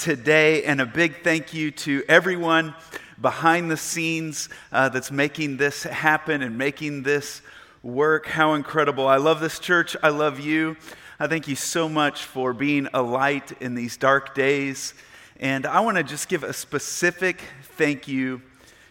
today. And a big thank you to everyone behind the scenes uh, that's making this happen and making this work. How incredible. I love this church. I love you. I thank you so much for being a light in these dark days. And I want to just give a specific thank you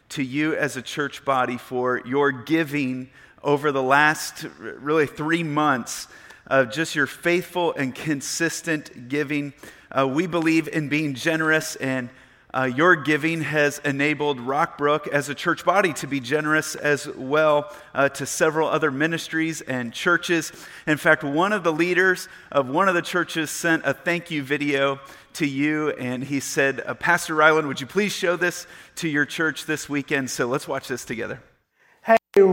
to you as a church body for your giving over the last really three months of just your faithful and consistent giving. Uh, we believe in being generous, and uh, your giving has enabled Rockbrook as a church body to be generous as well uh, to several other ministries and churches. In fact, one of the leaders of one of the churches sent a thank you video to you, and he said, uh, Pastor Ryland, would you please show this to your church this weekend? So let's watch this together.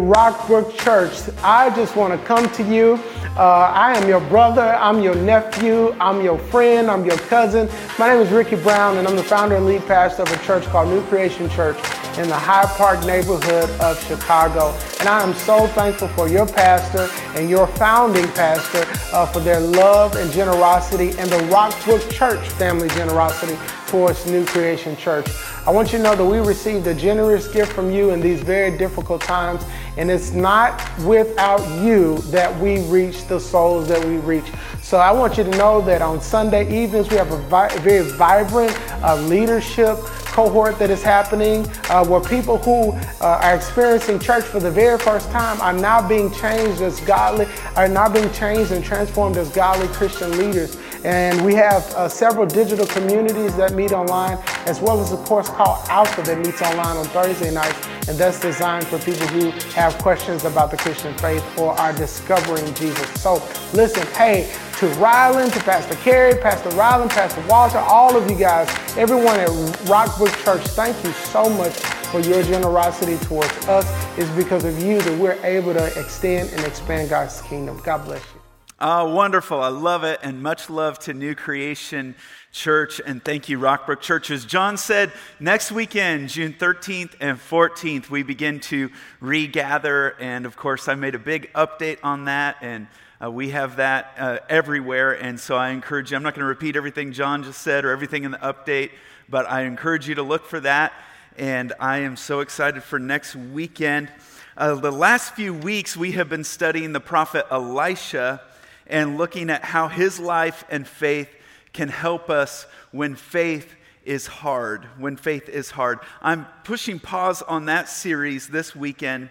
Rockbrook Church, I just want to come to you. Uh, I am your brother, I'm your nephew, I'm your friend, I'm your cousin. My name is Ricky Brown, and I'm the founder and lead pastor of a church called New Creation Church in the Hyde Park neighborhood of Chicago. And I am so thankful for your pastor and your founding pastor uh, for their love and generosity and the Rockbrook Church family generosity towards New Creation Church. I want you to know that we received a generous gift from you in these very difficult times, and it's not without you that we reach the souls that we reach. So I want you to know that on Sunday evenings we have a vi- very vibrant uh, leadership cohort that is happening uh, where people who uh, are experiencing church for the very first time are now being changed as godly, are now being changed and transformed as godly Christian leaders. And we have uh, several digital communities that meet online, as well as a course called Alpha that meets online on Thursday nights. And that's designed for people who have questions about the Christian faith or are discovering Jesus. So listen, hey, to Ryland, to Pastor Carey, Pastor Ryland, Pastor Walter, all of you guys, everyone at Rockbrook Church, thank you so much for your generosity towards us. It's because of you that we're able to extend and expand God's kingdom. God bless you. Oh, wonderful. I love it. And much love to New Creation Church. And thank you, Rockbrook Church. As John said, next weekend, June 13th and 14th, we begin to regather. And of course, I made a big update on that. And uh, we have that uh, everywhere. And so I encourage you, I'm not going to repeat everything John just said or everything in the update, but I encourage you to look for that. And I am so excited for next weekend. Uh, the last few weeks, we have been studying the prophet Elisha and looking at how his life and faith can help us when faith is hard. When faith is hard. I'm pushing pause on that series this weekend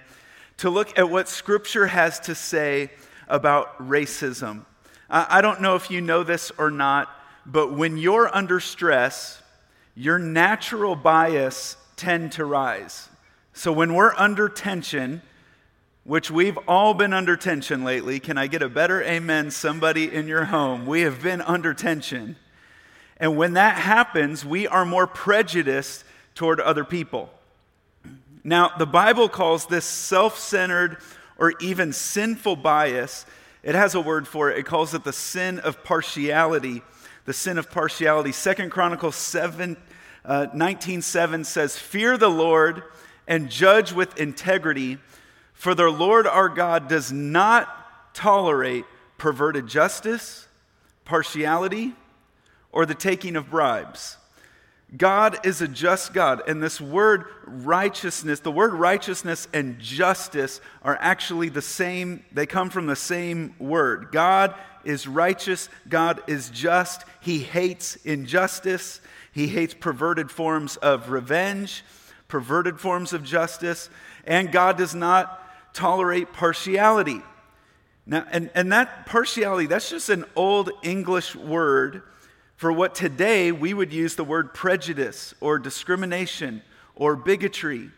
to look at what Scripture has to say about racism. I don't know if you know this or not, but when you're under stress, your natural bias tend to rise. So when we're under tension, which we've all been under tension lately. Can I get a better amen, somebody in your home? We have been under tension. And when that happens, we are more prejudiced toward other people. Now, the Bible calls this self centered or even sinful bias. It has a word for it. It calls it the sin of partiality. The sin of partiality. Second Chronicles 7, uh, 19 7 says, Fear the Lord and judge with integrity for the Lord our God does not tolerate perverted justice, partiality, or the taking of bribes. God is a just God, and this word righteousness, the word righteousness and justice are actually the same, they come from the same word. God is righteous, God is just, He hates injustice, He hates perverted forms of revenge, perverted forms of justice, and God does not tolerate partiality. Now, and, and that partiality, that's just an old English word for what today we would use the word prejudice or discrimination or bigotry.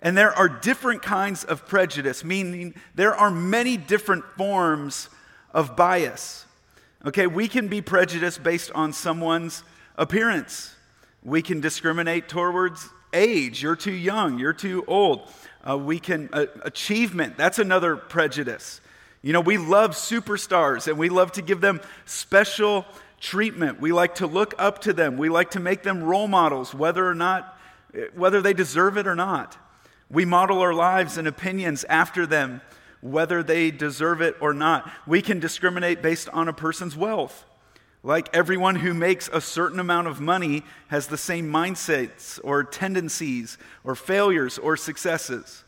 And there are different kinds of prejudice, meaning there are many different forms of bias. Okay, we can be prejudiced based on someone's appearance, We can discriminate towards age. You're too young, you're too old. Uh, we can, uh, achievement, that's another prejudice. You know, we love superstars and we love to give them special treatment. We like to look up to them. We like to make them role models, whether or not, whether they deserve it or not. We model our lives and opinions after them, whether they deserve it or not. We can discriminate based on a person's wealth. Like everyone who makes a certain amount of money has the same mindsets or tendencies or failures or successes.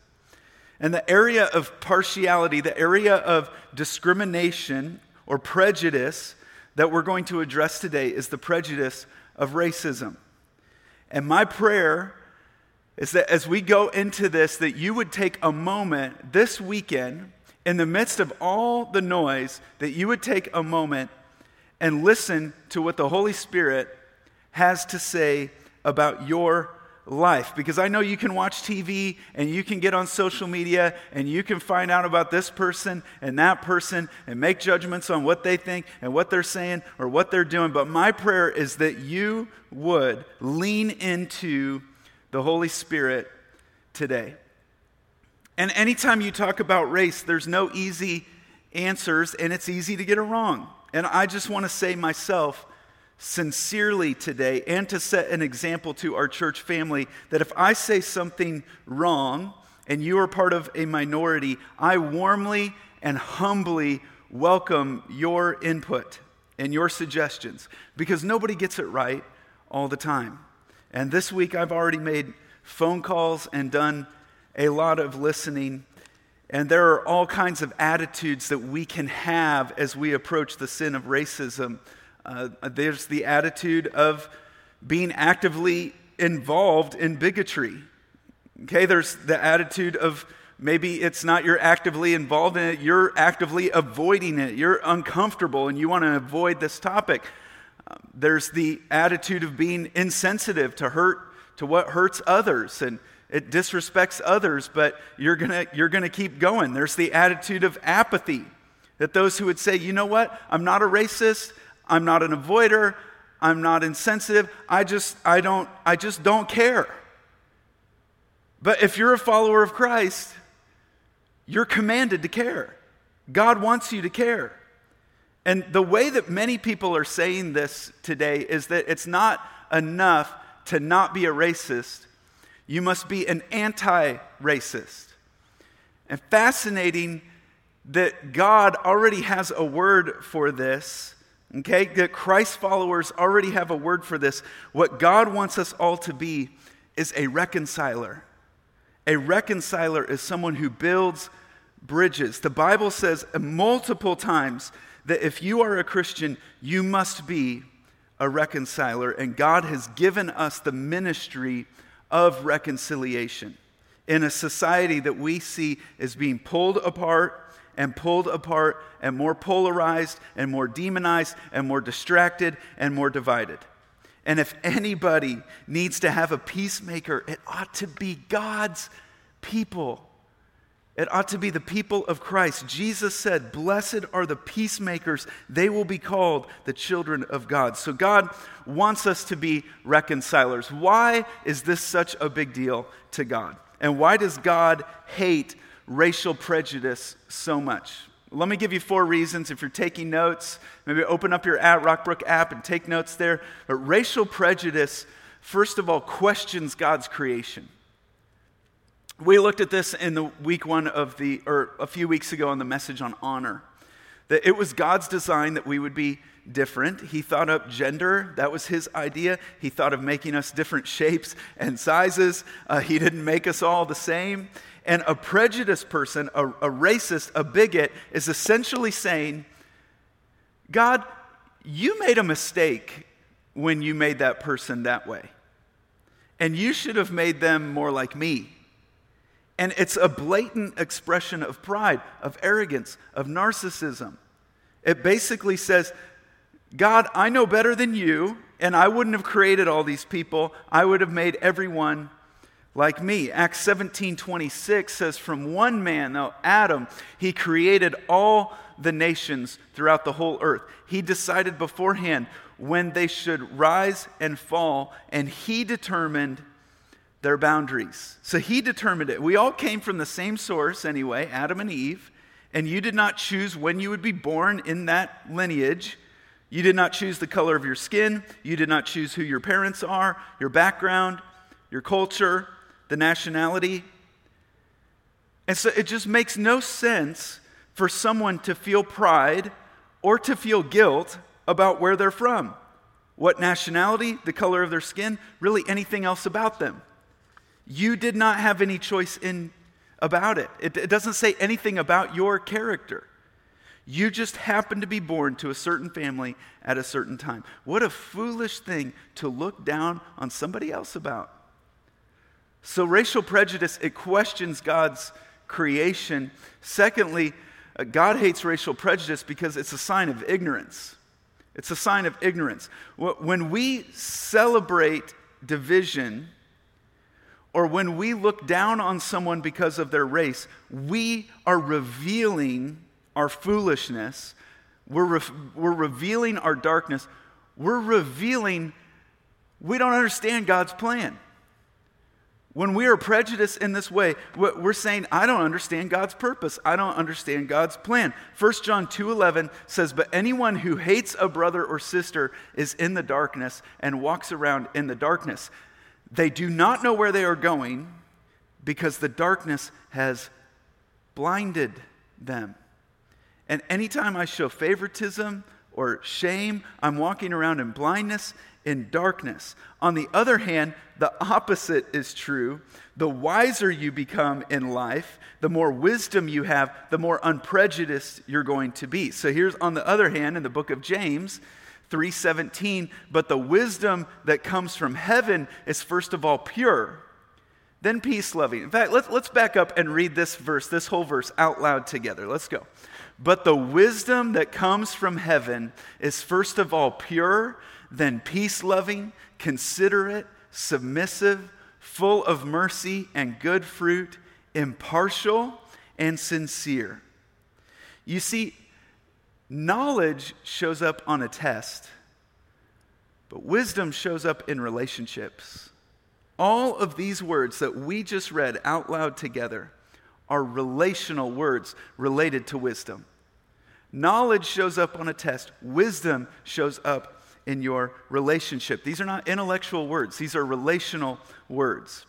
And the area of partiality, the area of discrimination or prejudice that we're going to address today is the prejudice of racism. And my prayer is that as we go into this that you would take a moment this weekend in the midst of all the noise that you would take a moment and listen to what the Holy Spirit has to say about your life. Because I know you can watch TV and you can get on social media and you can find out about this person and that person and make judgments on what they think and what they're saying or what they're doing. But my prayer is that you would lean into the Holy Spirit today. And anytime you talk about race, there's no easy answers and it's easy to get it wrong. And I just want to say myself, sincerely today and to set an example to our church family that if I say something wrong and you are part of a minority, I warmly and humbly welcome your input and your suggestions because nobody gets it right all the time. And this week I've already made phone calls and done a lot of listening. And there are all kinds of attitudes that we can have as we approach the sin of racism. Uh, there's the attitude of being actively involved in bigotry. Okay, there's the attitude of maybe it's not you're actively involved in it, you're actively avoiding it. You're uncomfortable and you want to avoid this topic. Um, there's the attitude of being insensitive to hurt, to what hurts others, and it disrespects others, but you're gonna, you're gonna keep going. There's the attitude of apathy that those who would say, you know what, I'm not a racist, I'm not an avoider. I'm not insensitive. I just, I don't, I just don't care. But if you're a follower of Christ, you're commanded to care. God wants you to care. And the way that many people are saying this today is that it's not enough to not be a racist, you must be an anti racist. And fascinating that God already has a word for this Okay, that Christ followers already have a word for this. What God wants us all to be is a reconciler. A reconciler is someone who builds bridges. The Bible says multiple times that if you are a Christian, you must be a reconciler, and God has given us the ministry of reconciliation in a society that we see as being pulled apart and pulled apart and more polarized and more demonized and more distracted and more divided. And if anybody needs to have a peacemaker, it ought to be God's people. It ought to be the people of Christ. Jesus said, Blessed are the peacemakers, they will be called the children of God. So God wants us to be reconcilers. Why is this such a big deal to God? And why does God hate racial prejudice so much? Let me give you four reasons. If you're taking notes, maybe open up your app, Rockbrook app and take notes there. But racial prejudice, first of all, questions God's creation. We looked at this in the week one of the, or a few weeks ago on the message on honor. That it was God's design that we would be different. He thought up gender, that was his idea. He thought of making us different shapes and sizes. Uh, he didn't make us all the same. And a prejudiced person, a, a racist, a bigot, is essentially saying, God, you made a mistake when you made that person that way. And you should have made them more like me. And it's a blatant expression of pride, of arrogance, of narcissism. It basically says, God, I know better than you, and I wouldn't have created all these people. I would have made everyone like me. Acts 17 26 says, From one man, now Adam, he created all the nations throughout the whole earth. He decided beforehand when they should rise and fall, and He determined their boundaries. So He determined it. We all came from the same source anyway, Adam and Eve, and you did not choose when you would be born in that lineage. You did not choose the color of your skin. You did not choose who your parents are, your background, your culture, the nationality. And so it just makes no sense for someone to feel pride or to feel guilt about where they're from, what nationality, the color of their skin, really anything else about them. You did not have any choice in about it. It, it doesn't say anything about your character. You just happened to be born to a certain family at a certain time. What a foolish thing to look down on somebody else about. So, racial prejudice, it questions God's creation. Secondly, uh, God hates racial prejudice because it's a sign of ignorance. It's a sign of ignorance. When we celebrate division, or when we look down on someone because of their race, we are revealing our foolishness. We're, re- we're revealing our darkness. We're revealing we don't understand God's plan. When we are prejudiced in this way, we're saying, I don't understand God's purpose. I don't understand God's plan. 1 John 2:11 says, "But anyone who hates a brother or sister is in the darkness and walks around in the darkness. They do not know where they are going because the darkness has blinded them." And anytime I show favoritism or shame, I'm walking around in blindness in darkness. On the other hand, the opposite is true. The wiser you become in life, the more wisdom you have, the more unprejudiced you're going to be. So here's on the other hand in the book of James 3:17, but the wisdom that comes from heaven is first of all pure, then peace loving. In fact, let's, let's back up and read this verse, this whole verse out loud together. Let's go. But the wisdom that comes from heaven is first of all pure, then peace loving, considerate, submissive, full of mercy and good fruit, impartial and sincere. You see, knowledge shows up on a test, but wisdom shows up in relationships. All of these words that we just read out loud together are relational words related to wisdom. Knowledge shows up on a test, wisdom shows up in your relationship. These are not intellectual words, these are relational words.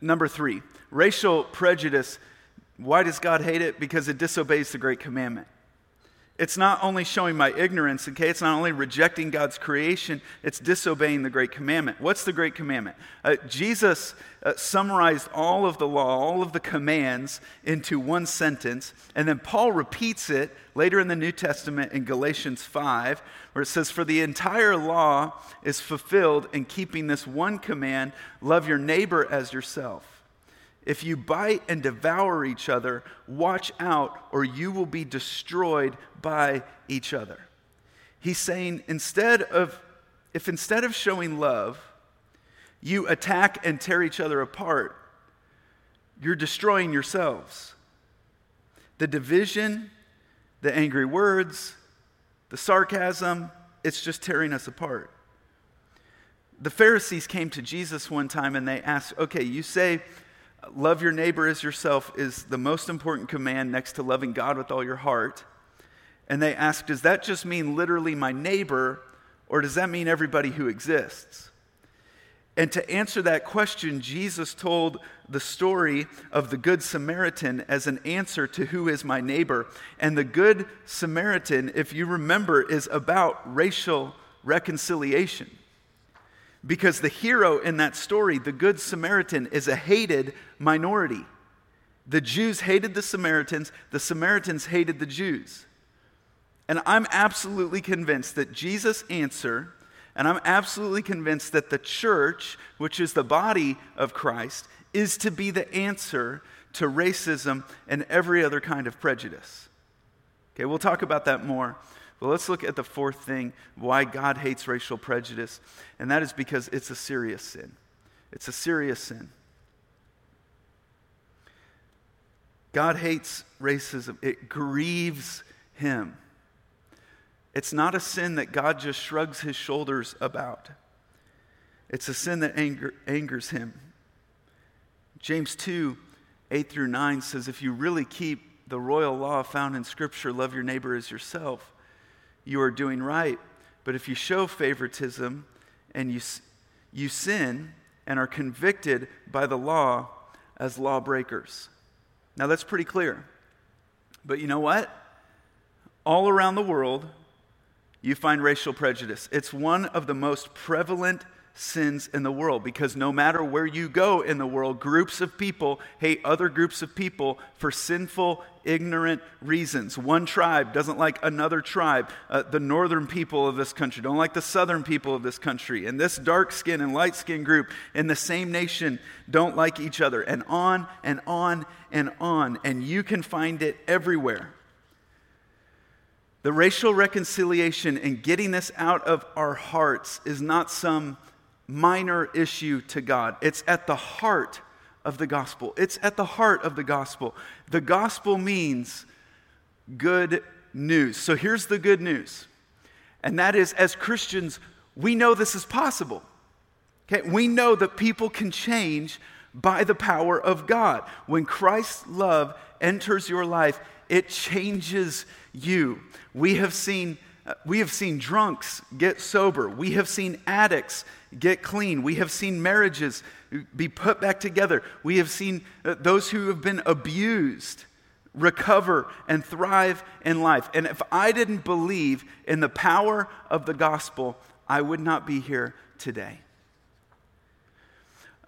Number three, racial prejudice. Why does God hate it? Because it disobeys the great commandment it's not only showing my ignorance, okay? It's not only rejecting God's creation, it's disobeying the great commandment. What's the great commandment? Uh, Jesus uh, summarized all of the law, all of the commands into one sentence, and then Paul repeats it later in the New Testament in Galatians 5, where it says, For the entire law is fulfilled in keeping this one command love your neighbor as yourself. If you bite and devour each other, watch out, or you will be destroyed by each other. He's saying, instead of, if instead of showing love, you attack and tear each other apart, you're destroying yourselves. The division, the angry words, the sarcasm, it's just tearing us apart. The Pharisees came to Jesus one time and they asked, Okay, you say love your neighbor as yourself is the most important command next to loving God with all your heart. And they asked, Does that just mean literally my neighbor, or does that mean everybody who exists? And to answer that question, Jesus told the story of the Good Samaritan as an answer to who is my neighbor. And the Good Samaritan, if you remember, is about racial reconciliation. Because the hero in that story, the Good Samaritan, is a hated minority. The Jews hated the Samaritans, the Samaritans hated the Jews. And I'm absolutely convinced that Jesus' answer, and I'm absolutely convinced that the church, which is the body of Christ, is to be the answer to racism and every other kind of prejudice. Okay, we'll talk about that more but let's look at the fourth thing why God hates racial prejudice, and that is because it's a serious sin. It's a serious sin. God hates racism, it grieves him. It's not a sin that God just shrugs his shoulders about. It's a sin that anger, angers him. James 2 8 through 9 says, If you really keep the royal law found in Scripture, love your neighbor as yourself, you are doing right. But if you show favoritism and you, you sin and are convicted by the law as lawbreakers. Now that's pretty clear. But you know what? All around the world, you find racial prejudice. It's one of the most prevalent sins in the world because no matter where you go in the world, groups of people hate other groups of people for sinful, ignorant reasons. One tribe doesn't like another tribe. Uh, the northern people of this country don't like the southern people of this country. And this dark skin and light skin group in the same nation don't like each other. And on and on and on. And you can find it everywhere. The racial reconciliation and getting this out of our hearts is not some minor issue to God. It's at the heart of the gospel. It's at the heart of the gospel. The gospel means good news. So here's the good news. And that is, as Christians, we know this is possible. Okay? We know that people can change by the power of God. When Christ's love enters your life, it changes you. We have seen we have seen drunks get sober. We have seen addicts get clean. We have seen marriages be put back together. We have seen uh, those who have been abused recover and thrive in life. And if I didn't believe in the power of the gospel, I would not be here today.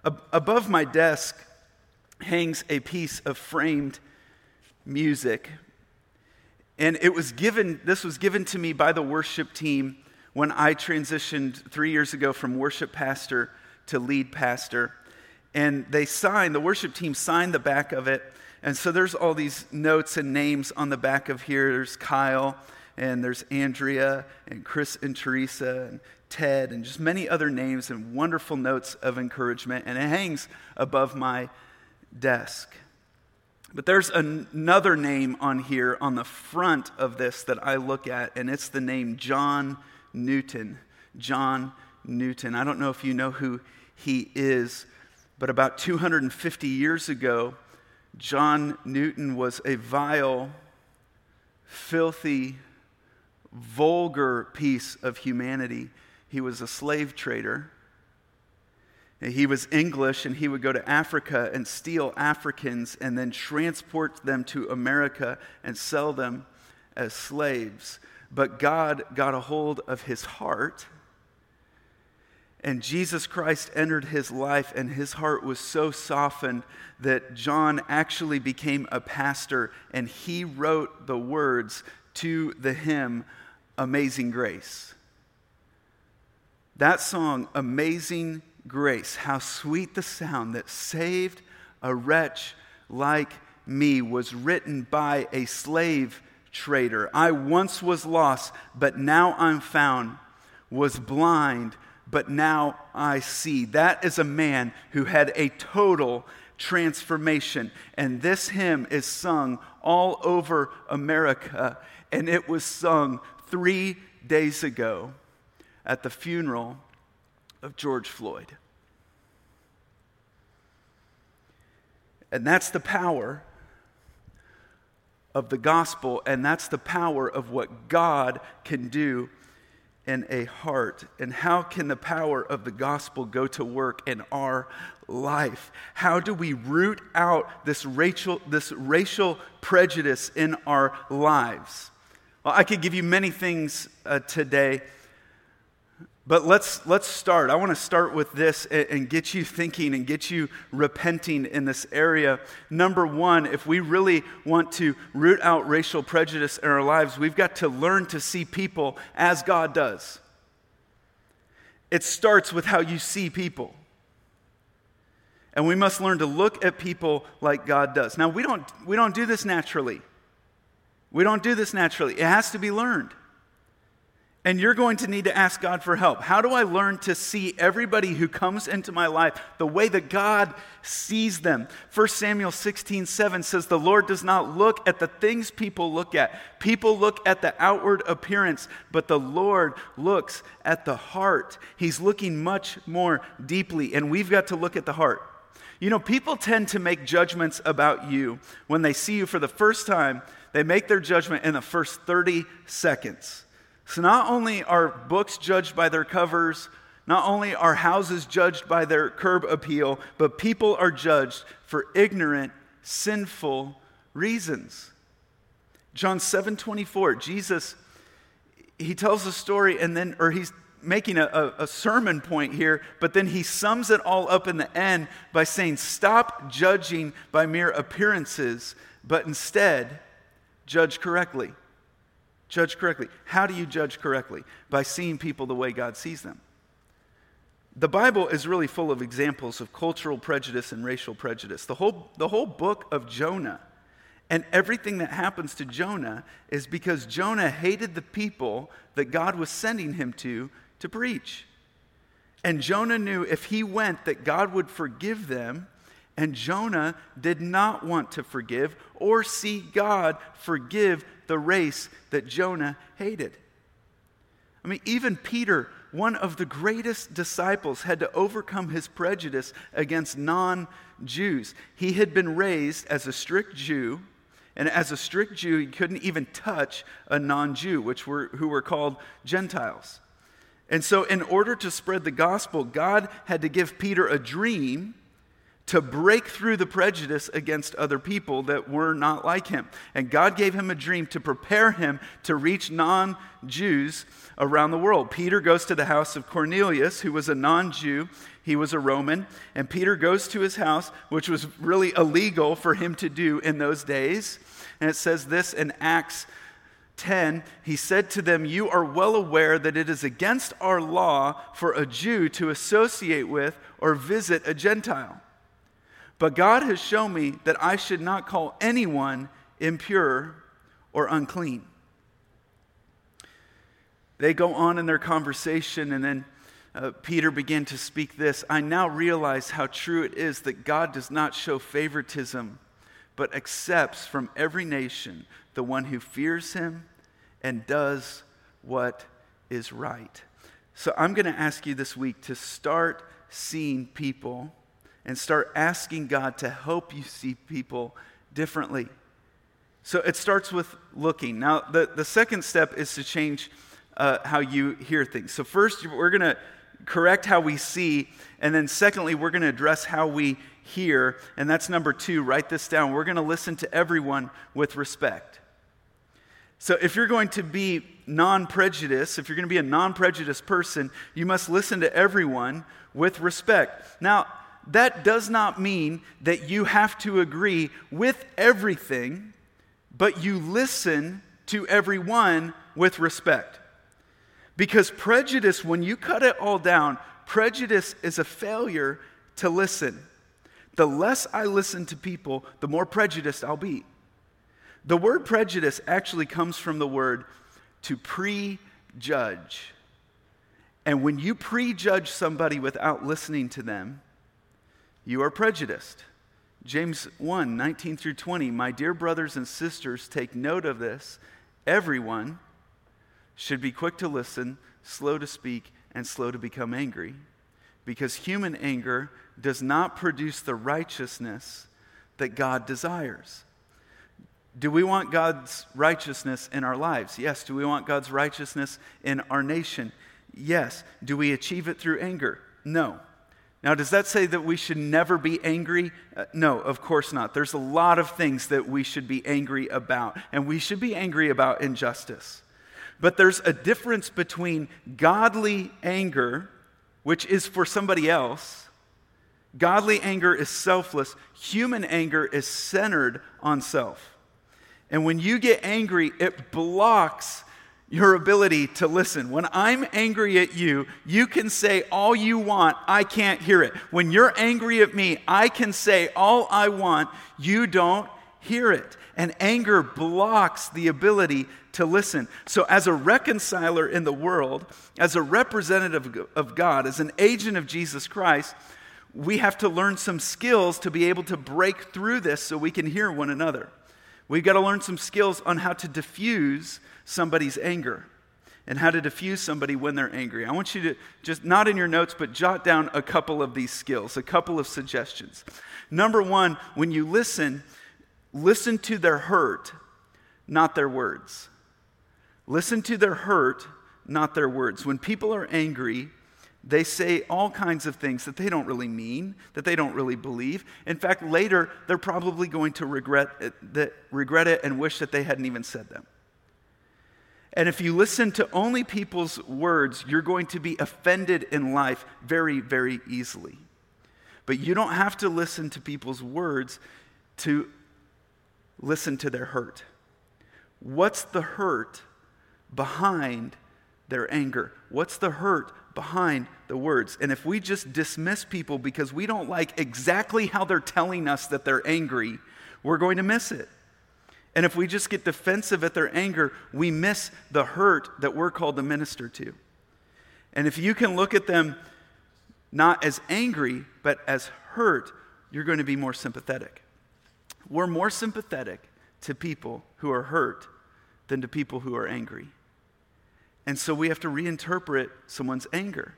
Above my desk hangs a piece of framed music and it was given, this was given to me by the worship team when I transitioned three years ago from worship pastor to lead pastor. And they signed, the worship team signed the back of it. And so there's all these notes and names on the back of here. There's Kyle, and there's Andrea, and Chris and Teresa, and Ted, and just many other names and wonderful notes of encouragement. And it hangs above my desk. But there's another name on here on the front of this that I look at, and it's the name John Newton. John Newton. I don't know if you know who he is, but about 250 years ago, John Newton was a vile, filthy, vulgar piece of humanity. He was a slave trader. He was English and he would go to Africa and steal Africans and then transport them to America and sell them as slaves. But God got a hold of his heart. And Jesus Christ entered his life, and his heart was so softened that John actually became a pastor, and he wrote the words to the hymn, Amazing Grace. That song, Amazing grace. How sweet the sound that saved a wretch like me was written by a slave trader. I once was lost, but now I'm found, was blind, but now I see. That is a man who had a total transformation. And this hymn is sung all over America, and it was sung three days ago at the funeral of George Floyd. And that's the power of the gospel, and that's the power of what God can do in a heart. And how can the power of the gospel go to work in our life? How do we root out this racial, this racial prejudice in our lives? Well, I could give you many things uh, today. But let's, let's start. I want to start with this and, and, get you thinking and get you repenting in this area. Number one, if we really want to root out racial prejudice in our lives, we've got to learn to see people as God does. It starts with how you see people. And we must learn to look at people like God does. Now, we don't, we don't do this naturally. We don't do this naturally, it has to be learned. And you're going to need to ask God for help. How do I learn to see everybody who comes into my life the way that God sees them? 1 Samuel 16, 7 says, The Lord does not look at the things people look at. People look at the outward appearance, but the Lord looks at the heart. He's looking much more deeply, and we've got to look at the heart. You know, people tend to make judgments about you when they see you for the first time, they make their judgment in the first 30 seconds. So, not only are books judged by their covers, not only are houses judged by their curb appeal, but people are judged for ignorant, sinful reasons. John 7 24, Jesus, he tells a story and then, or he's making a, a, a, sermon point here, but then he sums it all up in the end by saying, Stop judging by mere appearances, but instead judge correctly. Judge correctly. How do you judge correctly? By seeing people the way God sees them. The Bible is really full of examples of cultural prejudice and racial prejudice. The whole, the whole book of Jonah and everything that happens to Jonah is because Jonah hated the people that God was sending him to to preach. And Jonah knew if he went that God would forgive them, and Jonah did not want to forgive or see God forgive the race that Jonah hated. I mean, even Peter, one of the greatest disciples, had to overcome his prejudice against non Jews. He had been raised as a strict Jew, and as a strict Jew, he couldn't even touch a non Jew, which were, who were called Gentiles. And so, in order to spread the gospel, God had to give Peter a dream to break through the prejudice against other people that were not like him. And God gave him a dream to prepare him to reach non Jews around the world. Peter goes to the house of Cornelius, who was a non Jew. He was a Roman. And Peter goes to his house, which was really illegal for him to do in those days. And it says this in Acts 10, he said to them, You are well aware that it is against our law for a Jew to associate with or visit a Gentile. But God has shown me that I should not call anyone impure or unclean. They go on in their conversation, and then uh, Peter began to speak this. I now realize how true it is that God does not show favoritism, but accepts from every nation the one who fears him and does what is right. So I'm going to ask you this week to start seeing people and start asking God to help you see people differently. So it starts with looking. Now, the, the second step is to change uh, how you hear things. So, first, we're going to correct how we see, and then secondly, we're going to address how we hear. And that's number two. Write this down. We're going to listen to everyone with respect. So, if you're going to be non prejudiced, if you're going to be a non prejudiced person, you must listen to everyone with respect. Now, that does not mean that you have to agree with everything, but you listen to everyone with respect. Because prejudice, when you cut it all down, prejudice is a failure to listen. The less I listen to people, the more prejudiced I'll be. The word prejudice actually comes from the word to prejudge. And when you prejudge somebody without listening to them, you are prejudiced. James 1 19 through 20. My dear brothers and sisters, take note of this. Everyone should be quick to listen, slow to speak, and slow to become angry, because human anger does not produce the righteousness that God desires. Do we want God's righteousness in our lives? Yes. Do we want God's righteousness in our nation? Yes. Do we achieve it through anger? No. Now, does that say that we should never be angry? Uh, no, of course not. There's a lot of things that we should be angry about, and we should be angry about injustice. But there's a difference between godly anger, which is for somebody else. Godly anger is selfless, human anger is centered on self. And when you get angry, it blocks your ability to listen. When I'm angry at you, you can say all you want, I can't hear it. When you're angry at me, I can say all I want, you don't hear it. And anger blocks the ability to listen. So, as a reconciler in the world, as a representative of God, as an agent of Jesus Christ, we have to learn some skills to be able to break through this so we can hear one another. We've got to learn some skills on how to diffuse somebody's anger and how to diffuse somebody when they're angry. I want you to just, not in your notes, but jot down a couple of these skills, a couple of suggestions. Number one, when you listen, listen to their hurt, not their words. Listen to their hurt, not their words. When people are angry, they say all kinds of things that they don't really mean, that they don't really believe. In fact, later, they're probably going to regret it, that, regret it and wish that they hadn't even said them. And if you listen to only people's words, you're going to be offended in life very, very easily. But you don't have to listen to people's words to listen to their hurt. What's the hurt behind their anger? What's the hurt behind the words. And if we just dismiss people because we don't like exactly how they're telling us that they're angry, we're going to miss it. And if we just get defensive at their anger, we miss the hurt that we're called to minister to. And if you can look at them not as angry, but as hurt, you're going to be more sympathetic. We're more sympathetic to people who are hurt than to people who are angry. And so we have to reinterpret someone's anger.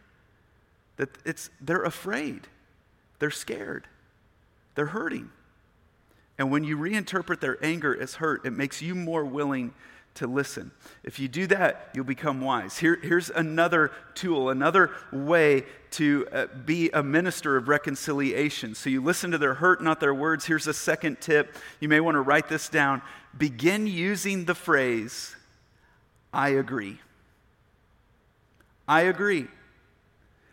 That it's they're afraid. They're scared. They're hurting. And when you reinterpret their anger as hurt, it makes you more willing to listen. If you do that, you'll become wise. Here, here's another tool, another way to uh, be a minister of reconciliation. So you listen to their hurt, not their words. Here's a second tip. You may want to write this down. Begin using the phrase, I agree. I agree.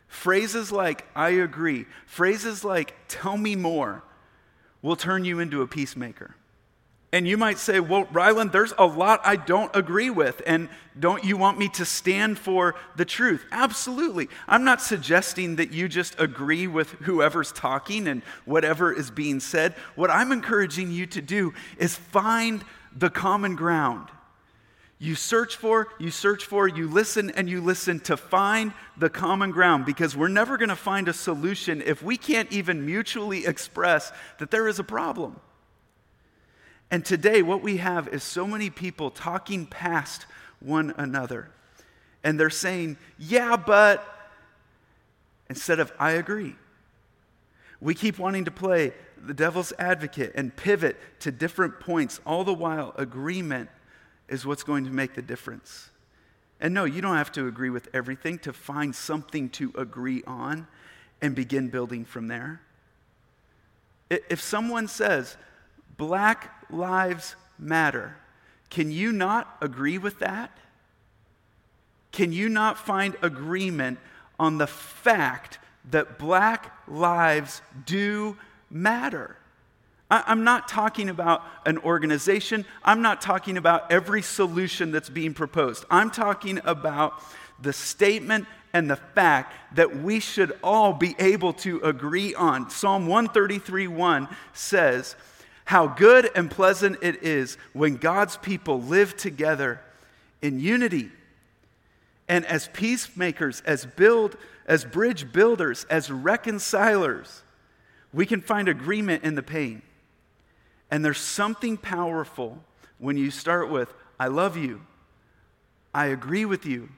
Phrases like, I agree, phrases like, tell me more, will turn you into a peacemaker. And you might say, well, Ryland, there's a lot I don't agree with, and don't you want me to stand for the truth? Absolutely. I'm not suggesting that you just agree with whoever's talking and whatever is being said. What I'm encouraging you to do is find the common ground. You search for, you search for, you listen and you listen to find the common ground because we're never going to find a solution if we can't even mutually express that there is a problem. And today, what we have is so many people talking past one another. And they're saying, yeah, but, instead of, I agree. We keep wanting to play the devil's advocate and pivot to different points, all the while agreement is what's going to make the difference. And no, you don't have to agree with everything to find something to agree on and begin building from there. If someone says, Black Lives Matter, can you not agree with that? Can you not find agreement on the fact that black lives do matter? I'm not talking about an organization. I'm not talking about every solution that's being proposed. I'm talking about the statement and the fact that we should all be able to agree on. Psalm 133 1 says, How good and pleasant it is when God's people live together in unity. And as peacemakers, as build, as bridge builders, as reconcilers, we can find agreement in the pain. And there's something powerful when you start with, I love you. I agree with you.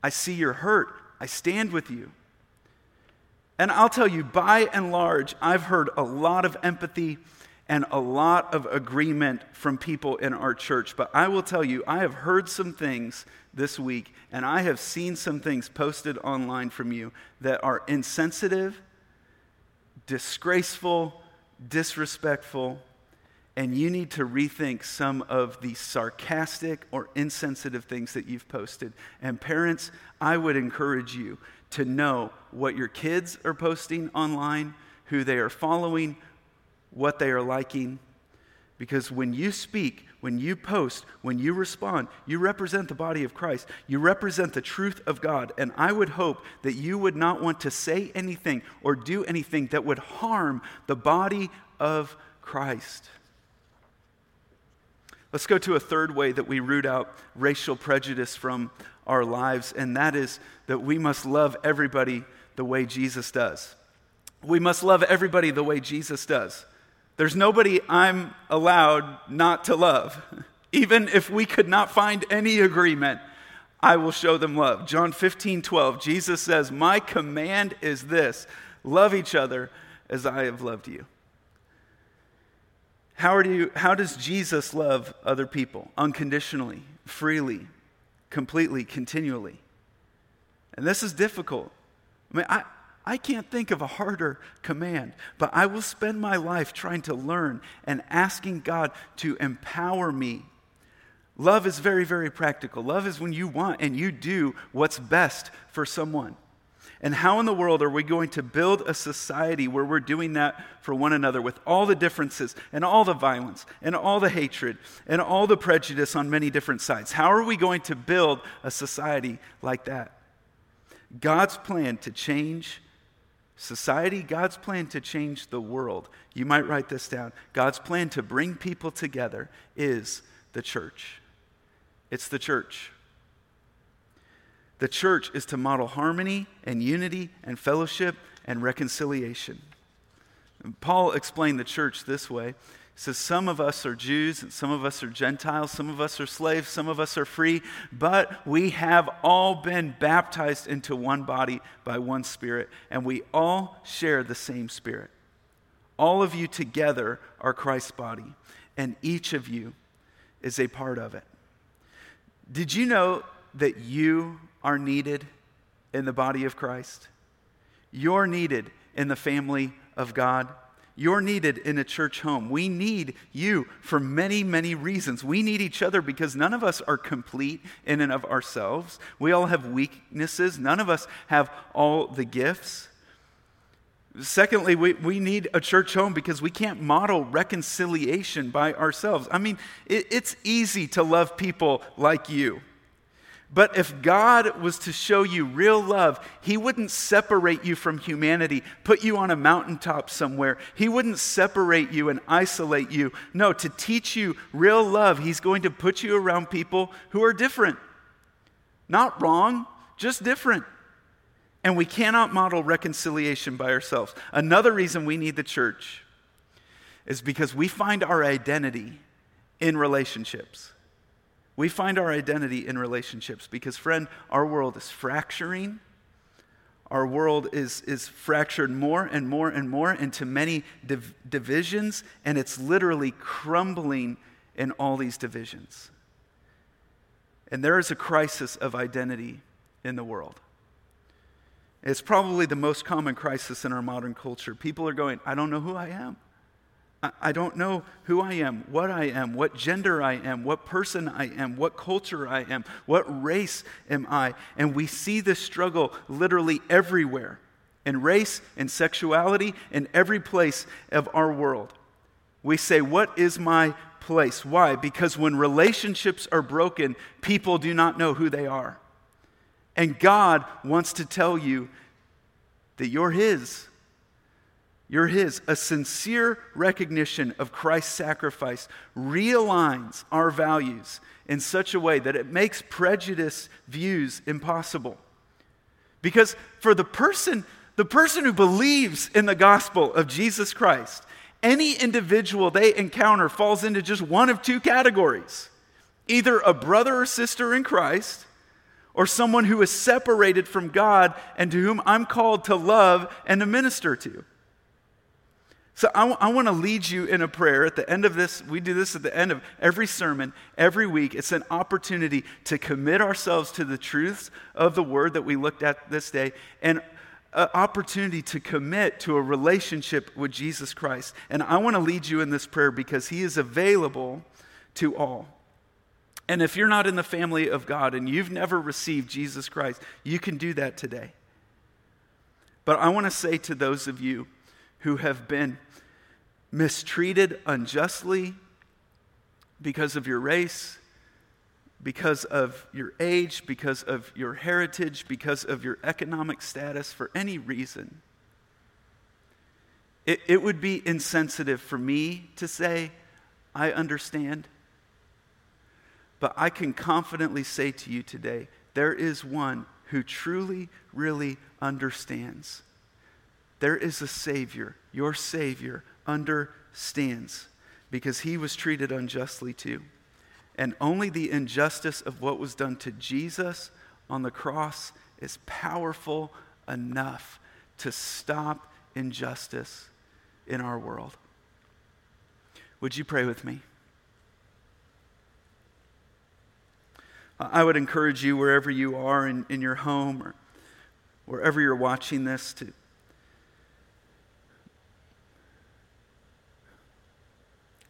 I see your hurt. I stand with you. And I'll tell you, by and large, I've heard a lot of empathy and a lot of agreement from people in our church. But I will tell you, I have heard some things this week, and I have seen some things posted online from you that are insensitive, disgraceful, disrespectful, and you need to rethink some of the sarcastic or insensitive things that you've posted. And parents, I would encourage you to know what your kids are posting online, who they are following, what they are liking. Because when you speak, when you post, when you respond, you represent the body of Christ. You represent the truth of God. And I would hope that you would not want to say anything or do anything that would harm the body of Christ. Let's go to a third way that we root out racial prejudice from our lives, and that is that we must love everybody the way Jesus does. We must love everybody the way Jesus does. There's nobody I'm allowed not to love. Even if we could not find any agreement, I will show them love. John 15, 12, Jesus says, My command is this love each other as I have loved you. How, do you, how does Jesus love other people? Unconditionally, freely, completely, continually. And this is difficult. I mean, I, I can't think of a harder command, but I will spend my life trying to learn and asking God to empower me. Love is very, very practical. Love is when you want and you do what's best for someone. And how in the world are we going to build a society where we're doing that for one another with all the differences and all the violence and all the hatred and all the prejudice on many different sides? How are we going to build a society like that? God's plan to change society, God's plan to change the world. You might write this down. God's plan to bring people together is the church. It's the church. The church is to model harmony and unity and fellowship and reconciliation. And Paul explained the church this way. Says, Some of us are Jews, and some of us are Gentiles, some of us are slaves, some of us are free, but we have all been baptized into one body by one Spirit, and we all share the same Spirit. All of you together are Christ's body, and each of you is a part of it. Did you know that you are needed in the body of Christ. You're needed in the family of God. You're needed in a church home. We need you for many, many reasons. We need each other because none of us are complete in and of ourselves. We all have weaknesses. None of us have all the gifts. Secondly, we, we need a church home because we can't model reconciliation by ourselves. I mean, it, it's easy to love people like you. But if God was to show you real love, He wouldn't separate you from humanity, put you on a mountaintop somewhere. He wouldn't separate you and isolate you. No, to teach you real love, He's going to put you around people who are different. Not wrong, just different. And we cannot model reconciliation by ourselves. Another reason we need the church is because we find our identity in relationships. We find our identity in relationships because, friend, our world is fracturing. Our world is, is fractured more and more and more into many div- divisions, and it's literally crumbling in all these divisions. And there is a crisis of identity in the world. It's probably the most common crisis in our modern culture. People are going, I don't know who I am. I don't know who I am, what I am, what gender I am, what person I am, what culture I am, what race am I. And we see this struggle literally everywhere in race, in sexuality, in every place of our world. We say, What is my place? Why? Because when relationships are broken, people do not know who they are. And God wants to tell you that you're His you're His. A sincere recognition of Christ's sacrifice realigns our values in such a way that it makes prejudice views impossible. Because for the person, the person who believes in the gospel of Jesus Christ, any individual they encounter falls into just one of two categories either a brother or sister in Christ, or someone who is separated from God and to whom I'm called to love and to minister to. So I, w- I want to lead you in a prayer at the end of this. We do this at the end of every sermon, every week. It's an opportunity to commit ourselves to the truths of the word that we looked at this day and an opportunity to commit to a relationship with Jesus Christ. And I want to lead you in this prayer because he is available to all. And if you're not in the family of God and you've never received Jesus Christ, you can do that today. But I want to say to those of you who have been mistreated unjustly because of your race, because of your age, because of your heritage, because of your economic status, for any reason. It, it would be insensitive for me to say, I understand. but I can confidently say to you today there is one who truly, really understands. There is a Savior. Your Savior understands because he was treated unjustly too. And only the injustice of what was done to Jesus on the cross is powerful enough to stop injustice in our world. Would you pray with me? I would encourage you, wherever you are in, in your home or wherever you're watching this, to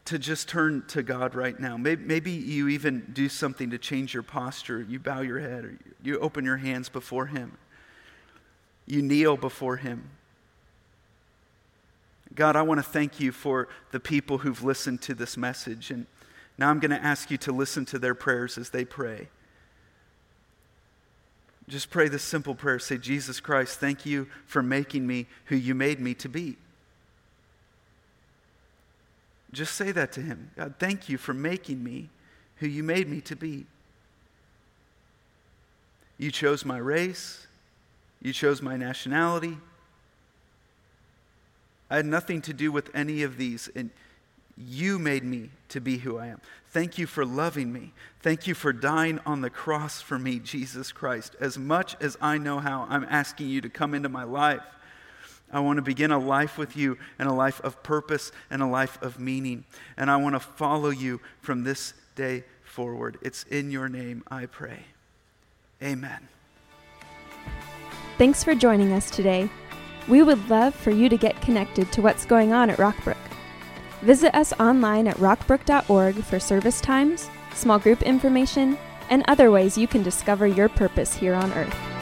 to just turn to God right now. Maybe, maybe, you even do something to change your posture. You bow your head, or you open your hands before Him. You kneel before Him. God, I want to thank you for the people who've listened to this message. And now I'm going to ask you to listen to their prayers as they pray. Just pray this simple prayer. Say, Jesus Christ, thank you for making me who you made me to be. Just say that to him. God, thank you for making me who you made me to be. You chose my race. You chose my nationality. I had nothing to do with any of these, and you made me to be who I am. Thank you for loving me. Thank you for dying on the cross for me, Jesus Christ. As much as I know how, I'm asking you to come into my life. I want to begin a life with you and a life of purpose and a life of meaning. And I want to follow you from this day forward. It's in your name I pray. Amen. Thanks for joining us today. We would love for you to get connected to what's going on at Rockbrook. Visit us online at rockbrook.org for service times, small group information, and other ways you can discover your purpose here on earth.